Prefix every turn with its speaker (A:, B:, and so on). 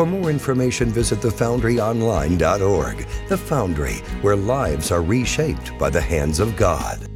A: For more information, visit thefoundryonline.org. The Foundry, where lives are reshaped by the hands of God.